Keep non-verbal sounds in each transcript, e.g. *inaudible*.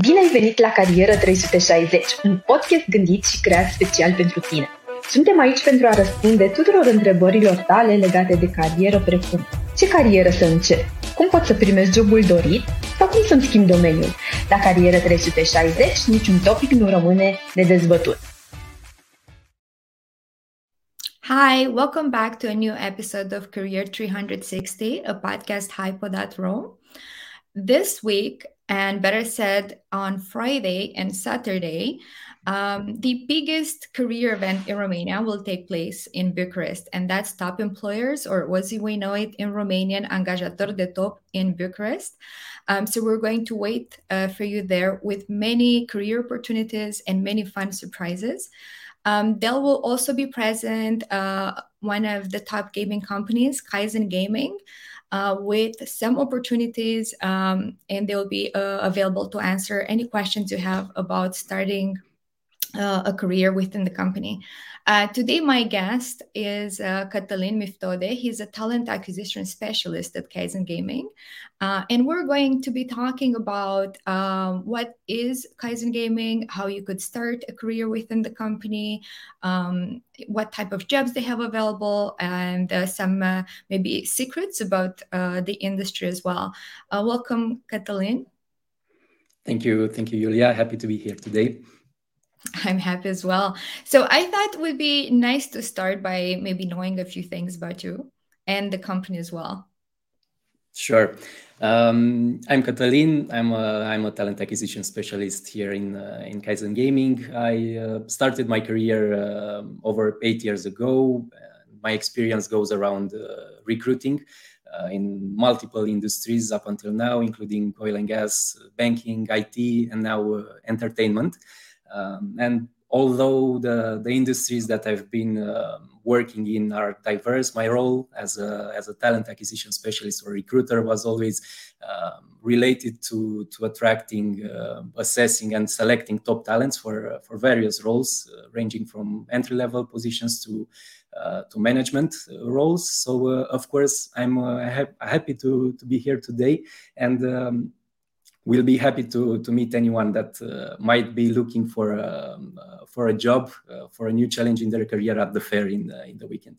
Bine ai venit la Carieră 360, un podcast gândit și creat special pentru tine. Suntem aici pentru a răspunde tuturor întrebărilor tale legate de carieră, precum ce carieră să încep, cum pot să primești jobul dorit sau cum să-mi schimb domeniul. La Carieră 360 niciun topic nu rămâne nedezbătut. Hi, welcome back to a new episode of Career 360, a podcast hypo.ro. This week, and better said on Friday and Saturday, um, the biggest career event in Romania will take place in Bucharest, and that's Top Employers, or as we know it in Romanian, Angajator de Top in Bucharest. Um, so we're going to wait uh, for you there with many career opportunities and many fun surprises. Um, there will also be present uh, one of the top gaming companies, Kaizen Gaming uh, with some opportunities, um, and they'll be uh, available to answer any questions you have about starting uh, a career within the company. Uh, today, my guest is uh, Cătălin Miftode. He's a talent acquisition specialist at Kaizen Gaming. Uh, and we're going to be talking about um, what is Kaizen Gaming, how you could start a career within the company, um, what type of jobs they have available, and uh, some uh, maybe secrets about the industry as well. Welcome, Cătălin. Thank you. Thank you, Julia. Happy to be here today. I'm happy as well. So I thought it would be nice to start by maybe knowing a few things about you and the company as well. Sure. Um, I'm Cătălin. I'm a, I'm a talent acquisition specialist here in uh, in Kaizen Gaming. I uh, started my career uh, over eight years ago. my experience goes around uh, recruiting uh, in multiple industries up until now, including oil and gas, banking, IT, and now uh, entertainment. Um, and although the, the industries that I've been uh, working in are diverse, my role as a, as a talent acquisition specialist or recruiter was always um, related to, to attracting, uh, assessing, and selecting top talents for, uh, for various roles, uh, ranging from entry level positions to uh, to management roles. So, of course, I'm ha- happy to, to be here today. And um, we'll be happy to, to meet anyone that uh, might be looking for um, uh, for a job, uh, for a new challenge in their career at the fair in the, in the weekend.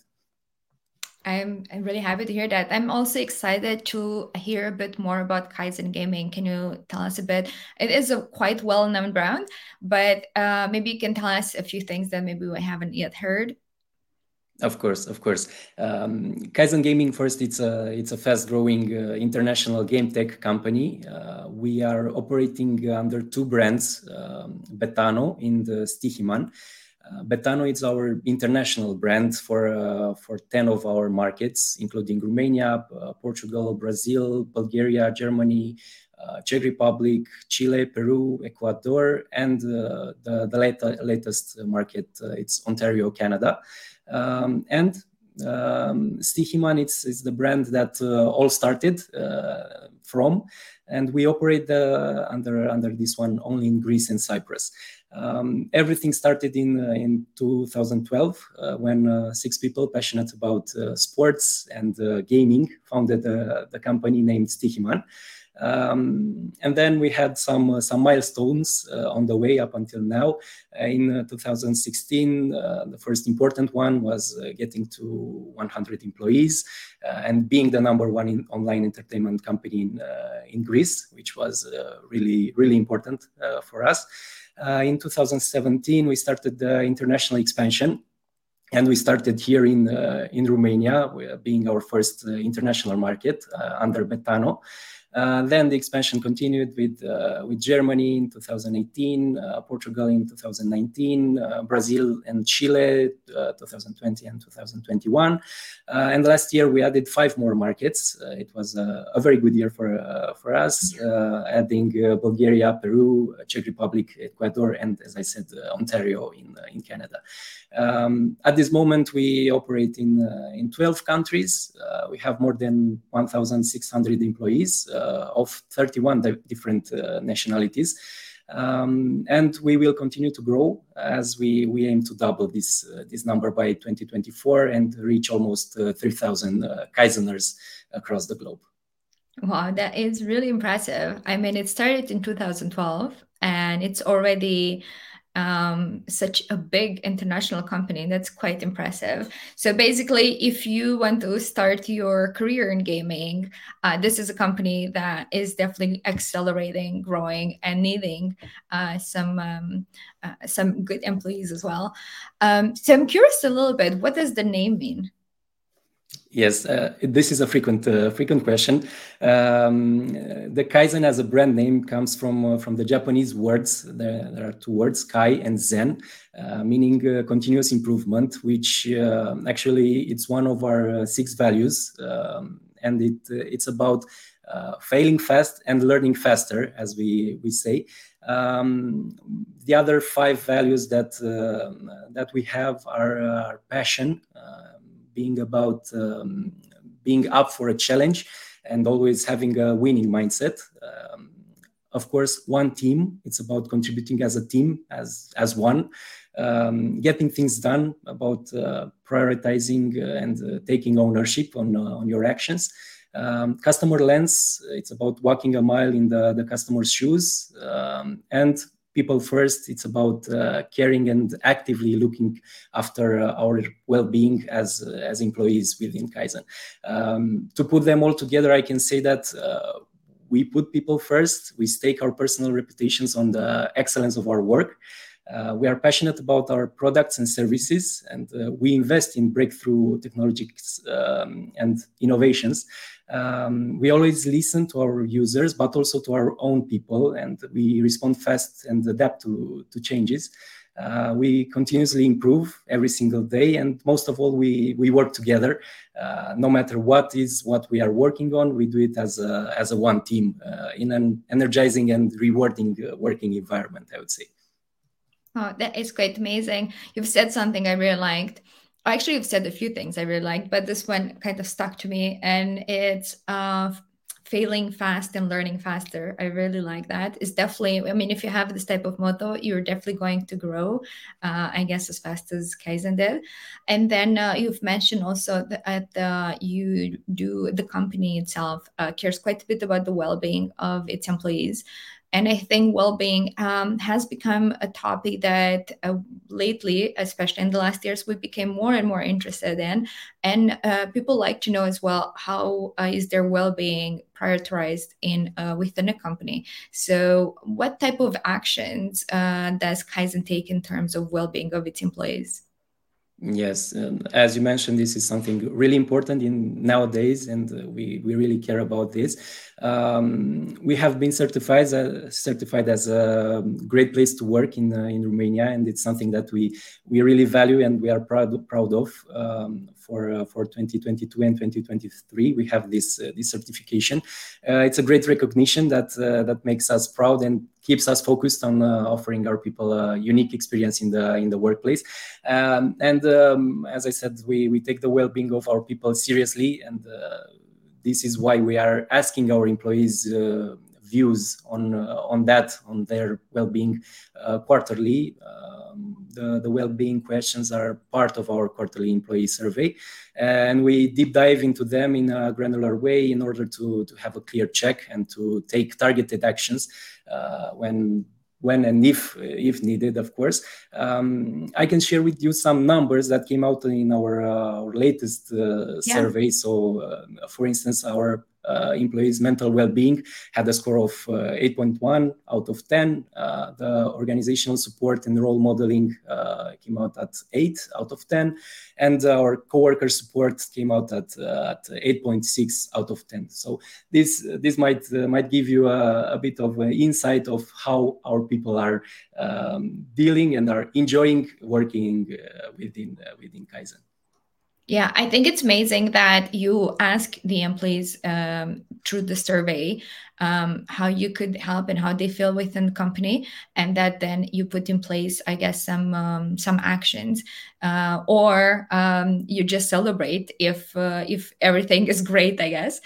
I'm, I'm really happy to hear that. I'm also excited to hear a bit more about Kaizen Gaming. Can you tell us a bit? It is a quite well-known brand, but uh, maybe you can tell us a few things that maybe we haven't yet heard. Of course, of course. Um, Kaizen Gaming first, it's a it's a fast-growing uh, international game tech company. Uh, we are operating under two brands, um, Betano in the Stoiximan. Uh, Betano is our international brand for uh, for ten of our markets, including Romania, uh, Portugal, Brazil, Bulgaria, Germany, Czech Republic, Chile, Peru, Ecuador, and uh, the, the late, latest market, uh, it's Ontario, Canada. Um, and um, Stoiximan, it's, it's the brand that all started from, and we operate under, under this one only in Greece and Cyprus. Um, everything started in uh, in 2012 uh, when uh, six people passionate about sports and gaming founded the company named Stoiximan. Um, and then we had some uh, some milestones uh, on the way up until now. Uh, in 2016, the first important one was getting to 100 employees and being the number one in online entertainment company in in Greece, which was really really important for us. in 2017, we started the international expansion and we started here in uh, in Romania, being our first uh, international market uh, under Betano. Uh, then the expansion continued with uh, with Germany in 2018, uh, Portugal in 2019, uh, Brazil and Chile uh, 2020 and 2021, uh, and last year we added five more markets. Uh, it was a very good year for for us, adding Bulgaria, Peru, Czech Republic, Ecuador, and as I said, Ontario in in Canada. Um, at this moment, we operate in in 12 countries. we have more than 1,600 employees of 31 different uh, nationalities. Um, and we will continue to grow as we, we aim to double this uh, this number by 2024 and reach almost uh, 3,000 uh, Kaizeners across the globe. Wow, that is really impressive. I mean, it started in 2012 and it's already um, such a big international company. That's quite impressive. So basically, if you want to start your career in gaming, uh, this is a company that is definitely accelerating, growing, and needing uh, some um, uh, some good employees as well. Um, so I'm curious a little bit. What does the name mean? Yes, uh, this is a frequent uh, frequent question. Um, the Kaizen as a brand name comes from uh, from the Japanese words. There, there, are two words, Kai and Zen, uh, meaning uh, continuous improvement. Which uh, actually it's one of our six values, um, and it it's about failing fast and learning faster, as we we say. Um, the other five values that that we have are, are passion being about um, being up for a challenge and always having a winning mindset. Um, of course, one team. It's about contributing as a team, as as one, um, getting things done, about uh, prioritizing uh, and uh, taking ownership on uh, on your actions. Um, customer lens. It's about walking a mile in the the customer's shoes, um, and people first. It's about uh, caring and actively looking after uh, our well-being as uh, as employees within Kaizen. Um, to put them all together, I can say that we put people first. We stake our personal reputations on the excellence of our work. Uh, we are passionate about our products and services, and uh, we invest in breakthrough technologies um, and innovations um, we always listen to our users, but also to our own people, and we respond fast and adapt to, to changes. Uh, we continuously improve every single day, and most of all, we, we work together. Uh, no matter what is what we are working on, we do it as a, as a one team uh, in an energizing and rewarding uh, working environment, I would say. Oh, that is quite amazing. You've said something I really liked actually you've said a few things I really liked, but this one kind of stuck to me, and it's uh, failing fast and learning faster. I really like that. It's definitely, I mean, if you have this type of motto, you're definitely going to grow, uh, I guess, as fast as Kaizen did. And then uh, you've mentioned also that uh, you do, the company itself uh, cares quite a bit about the well being of its employees. And I think well being um, has become a topic that uh, lately, especially in the last years, we became more and more interested in. And uh, people like to know as well how uh, is their well being prioritized in uh, within a company. So, what type of actions uh, does Kaizen take in terms of well being of its employees? Yes, as you mentioned, this is something really important in nowadays, and uh, we, we really care about this. Um, we have been certified uh, certified as a great place to work in uh, in Romania, and it's something that we we really value and we are proud proud of. Um, for uh, for 2022 and 2023, we have this uh, this certification. It's a great recognition that that makes us proud and keeps us focused on offering our people a unique experience in the in the workplace. Um, and um, as I said, we we take the well-being of our people seriously and this is why we are asking our employees uh, views on uh, on that on their well-being uh, quarterly um, the, the well-being questions are part of our quarterly employee survey and we deep dive into them in a granular way in order to, to have a clear check and to take targeted actions uh, when when and if if needed, of course. Um, I can share with you some numbers that came out in our, uh, our latest uh, yeah. survey. So, uh, for instance, our employees' mental well-being had a score of uh, 8.1 out of 10. Uh, the organizational support and role modeling uh, came out at 8 out of 10, and our coworker support came out at, uh, at 8.6 out of 10. So this this might uh, might give you a, a bit of insight of how our people are um, dealing and are enjoying working within within Kaizen. Yeah, I think it's amazing that you ask the employees um, through the survey um, how you could help and how they feel within the company, and that then you put in place, I guess, some um, some actions, uh, or um, you just celebrate if uh, if everything is great. I guess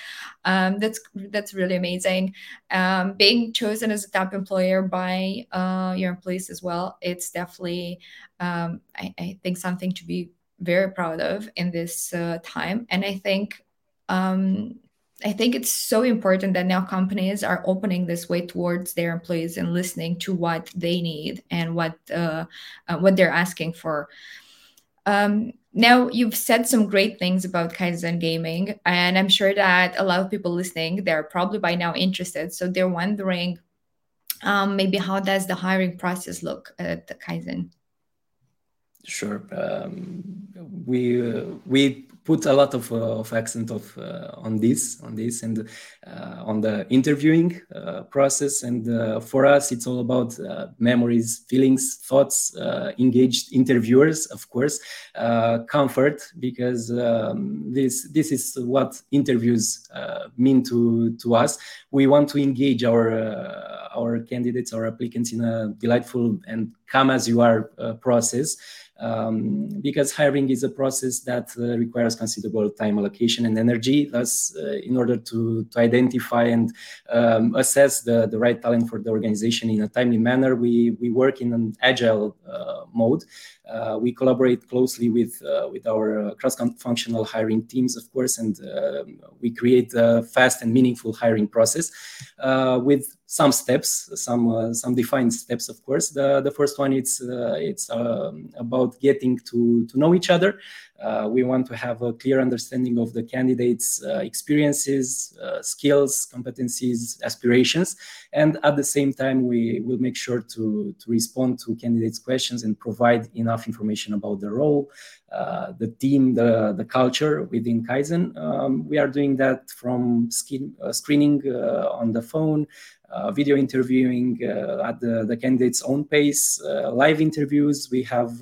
um, that's that's really amazing. Um, being chosen as a top employer by uh, your employees as well, it's definitely I, I think something to be very proud of in this uh, time. And I think um, I think it's so important that now companies are opening this way towards their employees and listening to what they need and what uh, uh, what they're asking for. Um, now you've said some great things about Kaizen gaming, and I'm sure that a lot of people listening they're probably by now interested. So they're wondering, um, maybe how does the hiring process look at the Kaizen? Sure. Um, we uh, we put a lot of, uh, of accent of uh, on this on this and uh, on the interviewing uh, process. And uh, for us it's all about memories feelings thoughts engaged interviewers of course comfort because um, this this is what interviews mean to to us. We want to engage our our candidates our applicants in a delightful and come as you are process um, because hiring is a process that uh, requires considerable time allocation and energy. Thus, uh, in order to, to identify and um, assess the, the right talent for the organization in a timely manner, we, we work in an agile uh, mode. Uh, we collaborate closely with uh, with our uh, cross-functional hiring teams, of course, and we create a fast and meaningful hiring process with some steps, some some defined steps, of course. The the first one it's it's um, about getting to to know each other. Uh, we want to have a clear understanding of the candidates' uh, experiences, uh, skills, competencies, aspirations, and at the same time, we will make sure to, to respond to candidates' questions and provide enough information about the role, the team, the, the culture within Kaizen. Um, we are doing that from skin, screening on the phone, uh, video interviewing uh, at the, the candidate's own pace, uh, live interviews. We have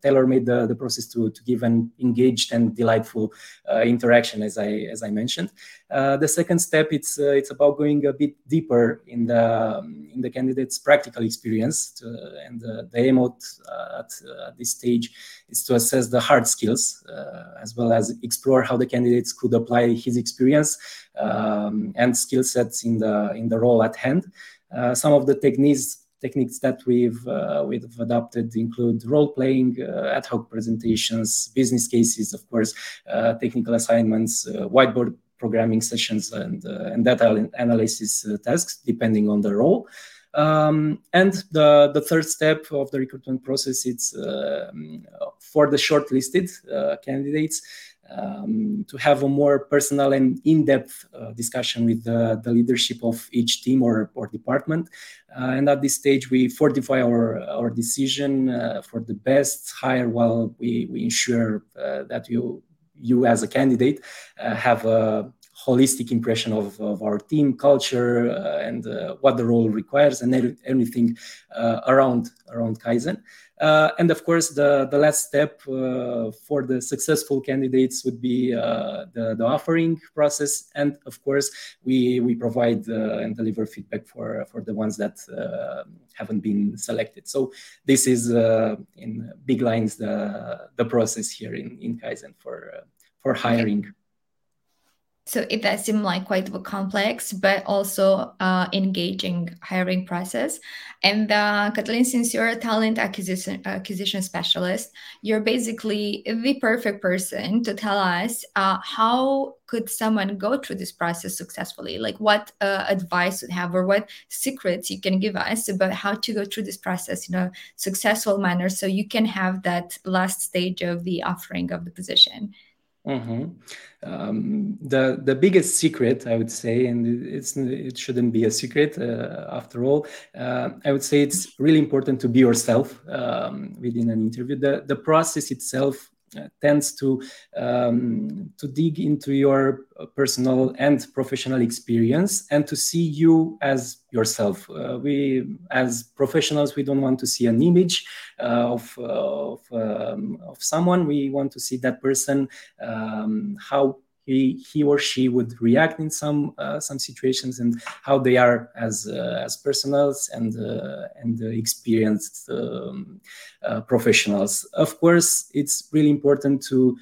tailor-made the, the process to, to give an engaged and delightful uh, interaction, as I as I mentioned. Uh, the second step it's uh, it's about going a bit deeper in the um, in the candidate's practical experience, to, and the aim at, at this stage is to assess the hard skills as well as explore how the candidates could apply his experience um, and skill sets in the in the role at hand. Uh, some of the techniques techniques that we've uh, we've adopted include role playing, uh, ad hoc presentations, business cases, of course, uh, technical assignments, uh, whiteboard programming sessions, and uh, and data analysis tasks depending on the role. Um, and the, the third step of the recruitment process it's for the shortlisted candidates um, to have a more personal and in-depth uh, discussion with the, the, leadership of each team or, or department. Uh, and at this stage, we fortify our, our decision uh, for the best hire while we, we ensure uh, that you, you as a candidate uh, have a holistic impression of, of our team culture uh, and what the role requires and everything around, around Kaizen. Uh, and of course, the, the last step uh, for the successful candidates would be uh, the, the offering process. And of course, we, we provide uh, and deliver feedback for, for the ones that uh, haven't been selected. So this is uh, in big lines the, the process here in, in Kaizen for, for hiring so it does seem like quite a complex but also uh, engaging hiring process. And uh, Cătălin since you're a talent acquisition acquisition specialist you're basically the perfect person to tell us uh, how could someone go through this process successfully? Like what uh, advice would have or what secrets you can give us about how to go through this process in a successful manner so you can have that last stage of the offering of the position Mm-hmm. Um, the the biggest secret, I would say, and it's it shouldn't be a secret uh, after all. Uh, I would say it's really important to be yourself um, within an interview. The the process itself tends to um, to dig into your personal and professional experience and to see you as yourself. Uh, we, as professionals, we don't want to see an image uh, of of, um, of someone. We want to see that person um, how he, he or she would react in some uh, some situations and how they are as uh, as personals and uh, and experienced um, uh, professionals. Of course, it's really important to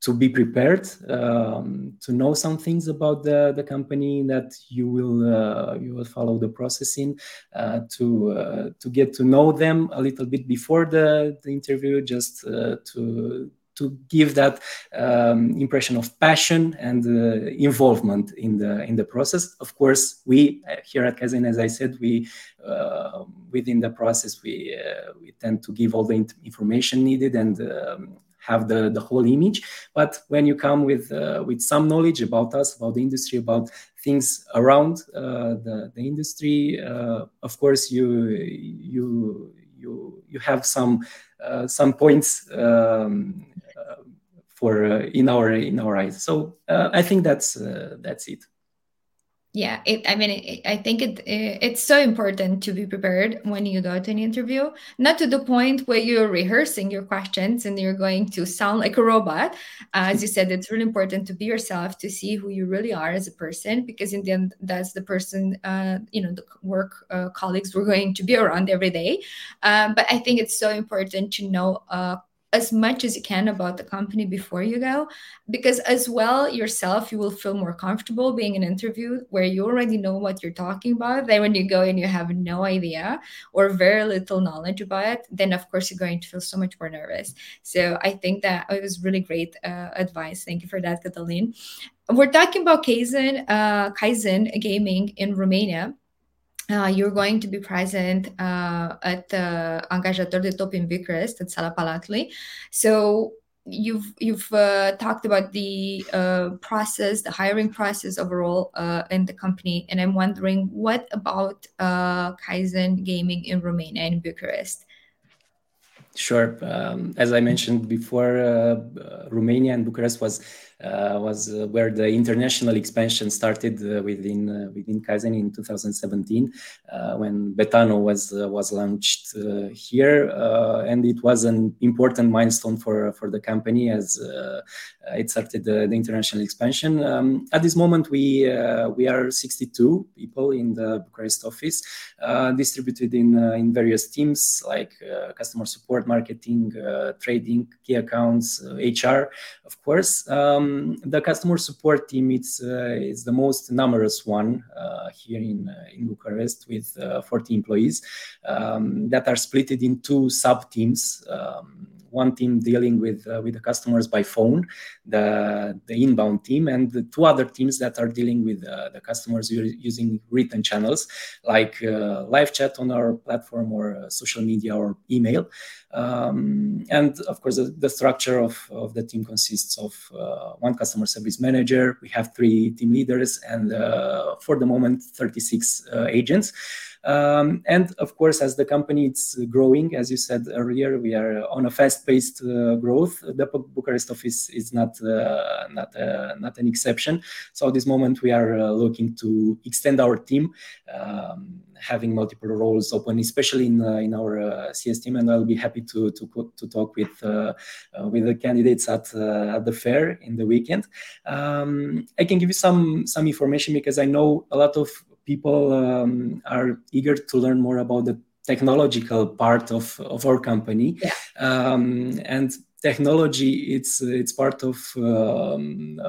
to be prepared, um, to know some things about the, the company that you will uh, you will follow the process in, uh, to uh, to get to know them a little bit before the, the interview, just uh, to to give that um, impression of passion and uh, involvement in the in the process. Of course, we uh, here at Kaizen, as I said, we uh, within the process we uh, we tend to give all the information needed and um, have the, the whole image. But when you come with uh, with some knowledge about us, about the industry, about things around uh, the, the industry, of course you you you you have some some points um, uh, for uh, in our in our eyes. So I think that's that's it yeah it i mean it, i think it, it, it's so important to be prepared when you go to an interview not to the point where you're rehearsing your questions and you're going to sound like a robot. As you said it's really important to be yourself to see who you really are as a person because in the end that's the person uh, you know the work uh, colleagues we're going to be around every day. Um, but i think it's so important to know uh, as much as you can about the company before you go because as well yourself you will feel more comfortable being an interview where you already know what you're talking about then when you go and you have no idea or very little knowledge about it then of course you're going to feel so much more nervous. So i think that it was really great uh, advice. Thank you for that Catalin. we're talking about kaizen uh, kaizen gaming in romania uh, you're going to be present uh, at the Angajator de Top in Bucharest at Sala Palatului. So you've you've uh, talked about the uh, process, the hiring process overall uh, in the company, and I'm wondering what about uh, Kaizen Gaming in Romania and Bucharest? Sure. Um, as I mentioned before, Romania and Bucharest was Uh, was uh, where the international expansion started uh, within uh, within Kaizen in 2017 uh, when Betano was was launched here, and it was an important milestone for for the company as it started the, the international expansion. Um, at this moment, we we are 62 people in the Bucharest office, distributed in in various teams like customer support, marketing, trading, key accounts, HR, of course. Um, the customer support team it's uh, is the most numerous one uh, here in uh, in Bucharest with uh, 40 employees um, that are split in two sub teams. Um, one team dealing with uh, with the customers by phone, the the inbound team, and the two other teams that are dealing with uh, the customers using written channels like uh, live chat on our platform or social media or email. Um, and of course, the, the, structure of, of the team consists of uh, one customer service manager. We have three team leaders, and uh, for the moment, 36 uh, agents. Um, and of course, as the company is growing, as you said earlier, we are on a fast-paced uh, growth. The Bucharest office is not uh, not uh, not an exception. So at this moment, we are looking to extend our team. Um, having multiple roles open, especially in uh, in our uh, CS team, and I'll be happy to to to talk with uh, with the candidates at at the fair in the weekend. Um, I can give you some some information because I know a lot of people um, are eager to learn more about the technological part of, of our company yeah. um, and technology it's it's part of um,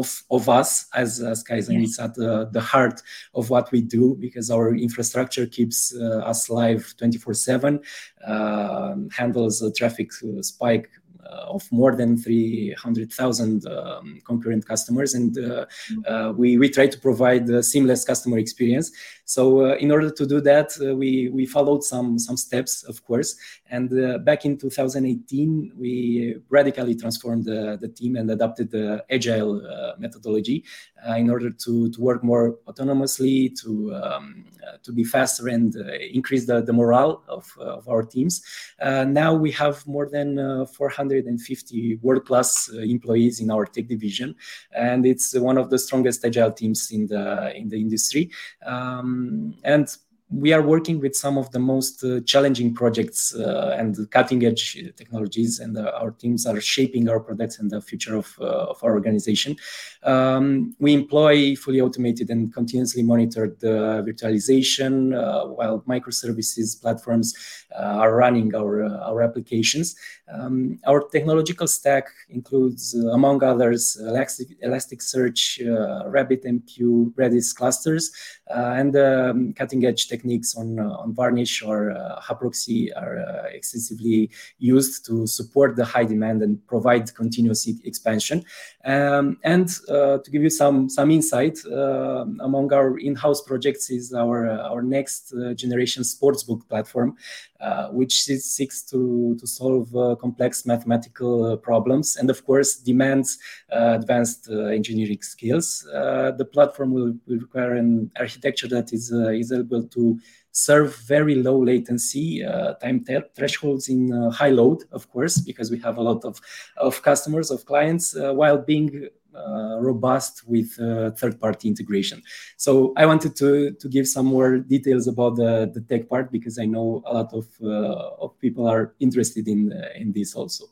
of of us as as Kaizen. Yes. It's at the, the heart of what we do because our infrastructure keeps uh, us live 24 7 uh, handles a traffic spike uh, Uh, of more than 300,000 um, concurrent customers, and uh, mm-hmm. uh, we we try to provide a seamless customer experience. So uh, in order to do that, uh, we we followed some some steps, of course. And back in 2018, we radically transformed the, the team and adopted the agile methodology in order to to work more autonomously, to um, to be faster and increase the, the morale of, of our teams. now we have more than 400 150 world-class uh, employees in our tech division, and it's one of the strongest agile teams in the in the industry. Um, and we are working with some of the most uh, challenging projects uh, and cutting edge technologies and uh, our teams are shaping our products and the future of, uh, of our organization. Um, we employ fully automated and continuously monitored uh, virtualization uh, while microservices platforms are running our, our applications. Um, our technological stack includes among others elastic, elasticsearch rabbitmq redis clusters and um, cutting edge techniques on uh, on Varnish or uh, Haproxy are uh, extensively used to support the high demand and provide continuous e expansion. Um, and to give you some some insight, among our in-house projects is our our next generation sportsbook platform, uh, which seeks to, to solve uh, complex mathematical uh, problems and, of course, demands advanced engineering skills. the platform will, will, require an architecture that is, is able to serve very low latency uh, time thresholds in uh, high load, of course, because we have a lot of, of customers, of clients, uh, while being uh, robust with uh, third-party integration. So I wanted to to give some more details about the, the tech part because I know a lot of uh, of people are interested in in this also.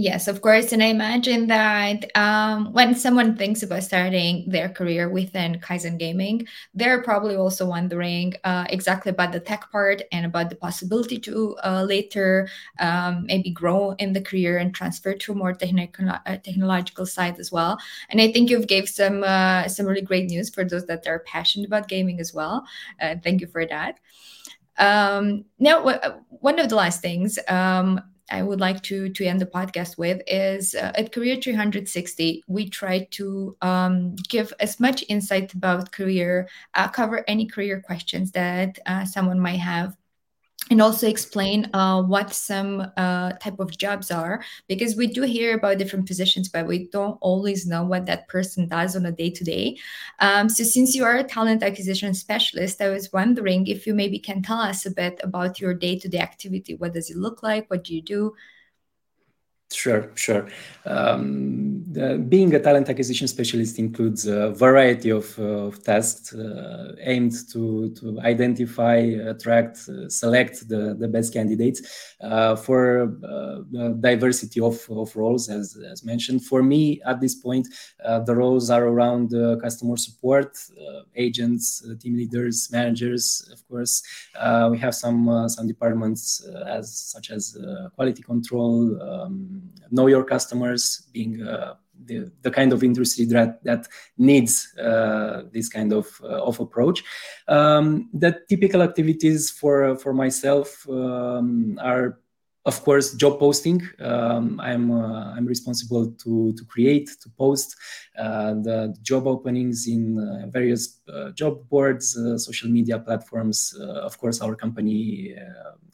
Yes, of course. And I imagine that um, when someone thinks about starting their career within Kaizen Gaming, they're probably also wondering uh, exactly about the tech part and about the possibility to uh, later um, maybe grow in the career and transfer to a more technical, uh, technological side as well. And I think you've gave some uh, some really great news for those that are passionate about gaming as well. Uh, thank you for that. Um, now, one of the last things um, I would like to to end the podcast with is uh, at Career 360 we try to um, give as much insight about career, uh, cover any career questions that uh, someone might have and also explain uh, what some uh, type of jobs are because we do hear about different positions but we don't always know what that person does on a day to day so since you are a talent acquisition specialist i was wondering if you maybe can tell us a bit about your day to day activity. What does it look like? What do you do Sure, sure. Um, being a talent acquisition specialist includes a variety of, uh, of tasks uh, aimed to, to identify, attract, uh, select the, the best candidates uh, for uh, diversity of, of roles, as, as mentioned. For me, at this point, the roles are around customer support, agents, team leaders, managers. Of course, we have some some departments as such as quality control. Um, know your customers being uh, the, the kind of industry that, that needs uh, this kind of, uh, of approach. Um, the typical activities for, for myself um, are of course, job posting. Um, I'm uh, I'm responsible to to create to post uh, the job openings in uh, various job boards, social media platforms. of course, our company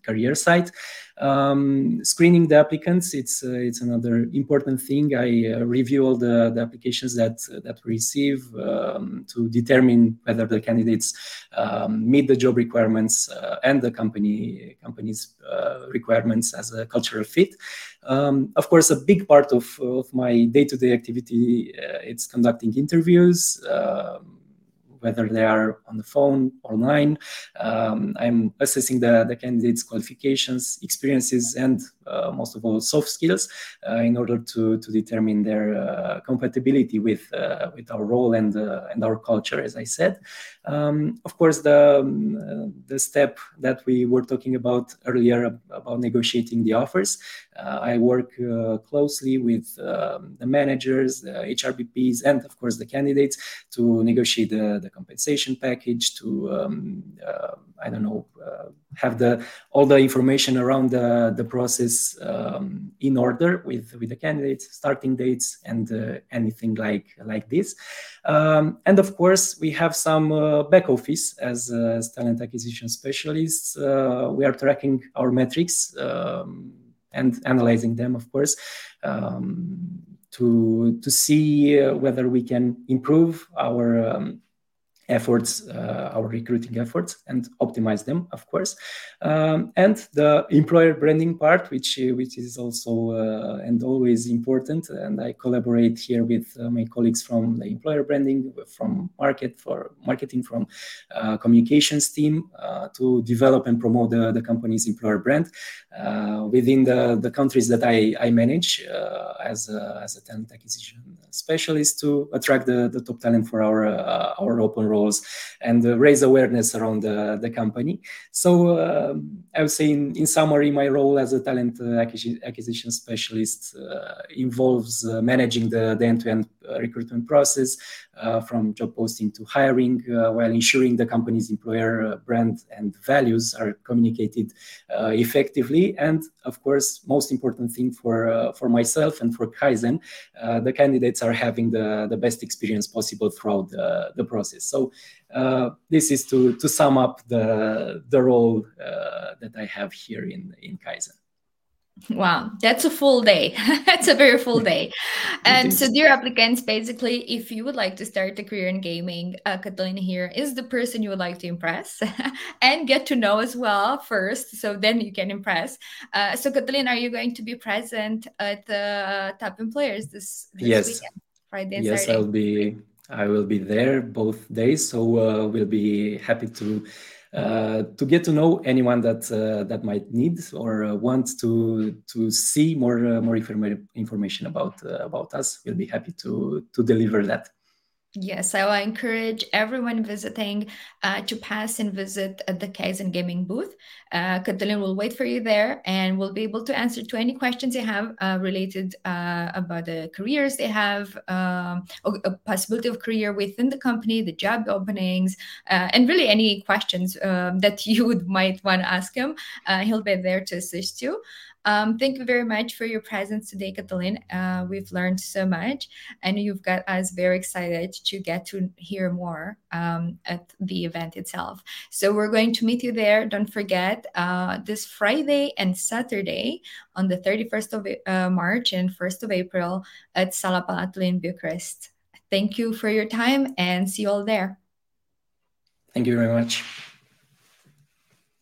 career site. Um, screening the applicants, it's uh, it's another important thing. I uh, review all the, the applications that that we receive um, to determine whether the candidates um, meet the job requirements uh, and the company company's uh, requirements as a cultural fit. Um, of course, a big part of, of my day-to-day activity uh, it's conducting interviews. Um, whether they are on the phone, online. Um, I'm assessing the, the candidates' qualifications, experiences, and uh, most of all, soft skills uh, in order to, to determine their uh, compatibility with, uh, with our role and, uh, and our culture, as I said. Um, of course, the, um, the step that we were talking about earlier about negotiating the offers, uh, I work closely with um, the managers, the HRBPs, and of course the candidates to negotiate the, the compensation package, to um, I don't know, uh, have the all the information around the, the process um, in order with with the candidates, starting dates, and uh, anything like like this. Um, and of course, we have some uh, back office as, uh, as talent acquisition specialists. Uh, we are tracking our metrics um, and analyzing them, of course. Um, to, to see uh, whether we can improve our um, efforts, uh, our recruiting efforts, and optimize them, of course. Um, and the employer branding part, which uh, which is also uh, and always important. And I collaborate here with uh, my colleagues from the employer branding, from market for marketing, from uh, communications team uh, to develop and promote the, the company's employer brand within the, the countries that I, I manage as a, as a talent acquisition specialist to attract the, the top talent for our our open roles and uh, raise awareness around the, the company. So um, I would say, in, in summary, my role as a talent uh, acquisition specialist uh, involves managing the, the end-to-end recruitment process, Uh, from job posting to hiring, uh, while ensuring the company's employer uh, brand and values are communicated effectively. And of course, most important thing for for myself and for Kaizen, the candidates are having the, the best experience possible throughout the, the process. So uh, this is to, to sum up the, the role uh, that I have here in, in Kaizen. Wow, that's a full day. *laughs* that's a very full day. *laughs* And so, dear applicants, basically, if you would like to start a career in gaming, uh, Catalina here is the person you would like to impress *laughs* and get to know as well first. So then you can impress. Uh, so, Catalina, are you going to be present at the Top Employers this, this yes. weekend, Friday and yes, Saturday? I'll be. I will be there both days, so uh, we'll be happy to to get to know anyone that uh, that might need or uh, want to to see more uh, more informa- information about uh, about us. We'll be happy to to deliver that. Yes, I will encourage everyone visiting uh, to pass and visit the Kaizen Gaming booth. Uh, Catalin will wait for you there and will be able to answer to any questions you have uh, related uh, about the careers they have, um, a possibility of career within the company, the job openings, uh, and really any questions um, that *laughs* you might want to ask him. Uh, he'll be there to assist you. Um, thank you very much for your presence today, Catalin. Uh, we've learned so much, and you've got us very excited to get to hear more um, at the event itself. So we're going to meet you there. Don't forget uh, this Friday and Saturday on the 31st of uh, March and 1st of April at Sala Palatului in Bucharest. Thank you for your time and see you all there. Thank you very much.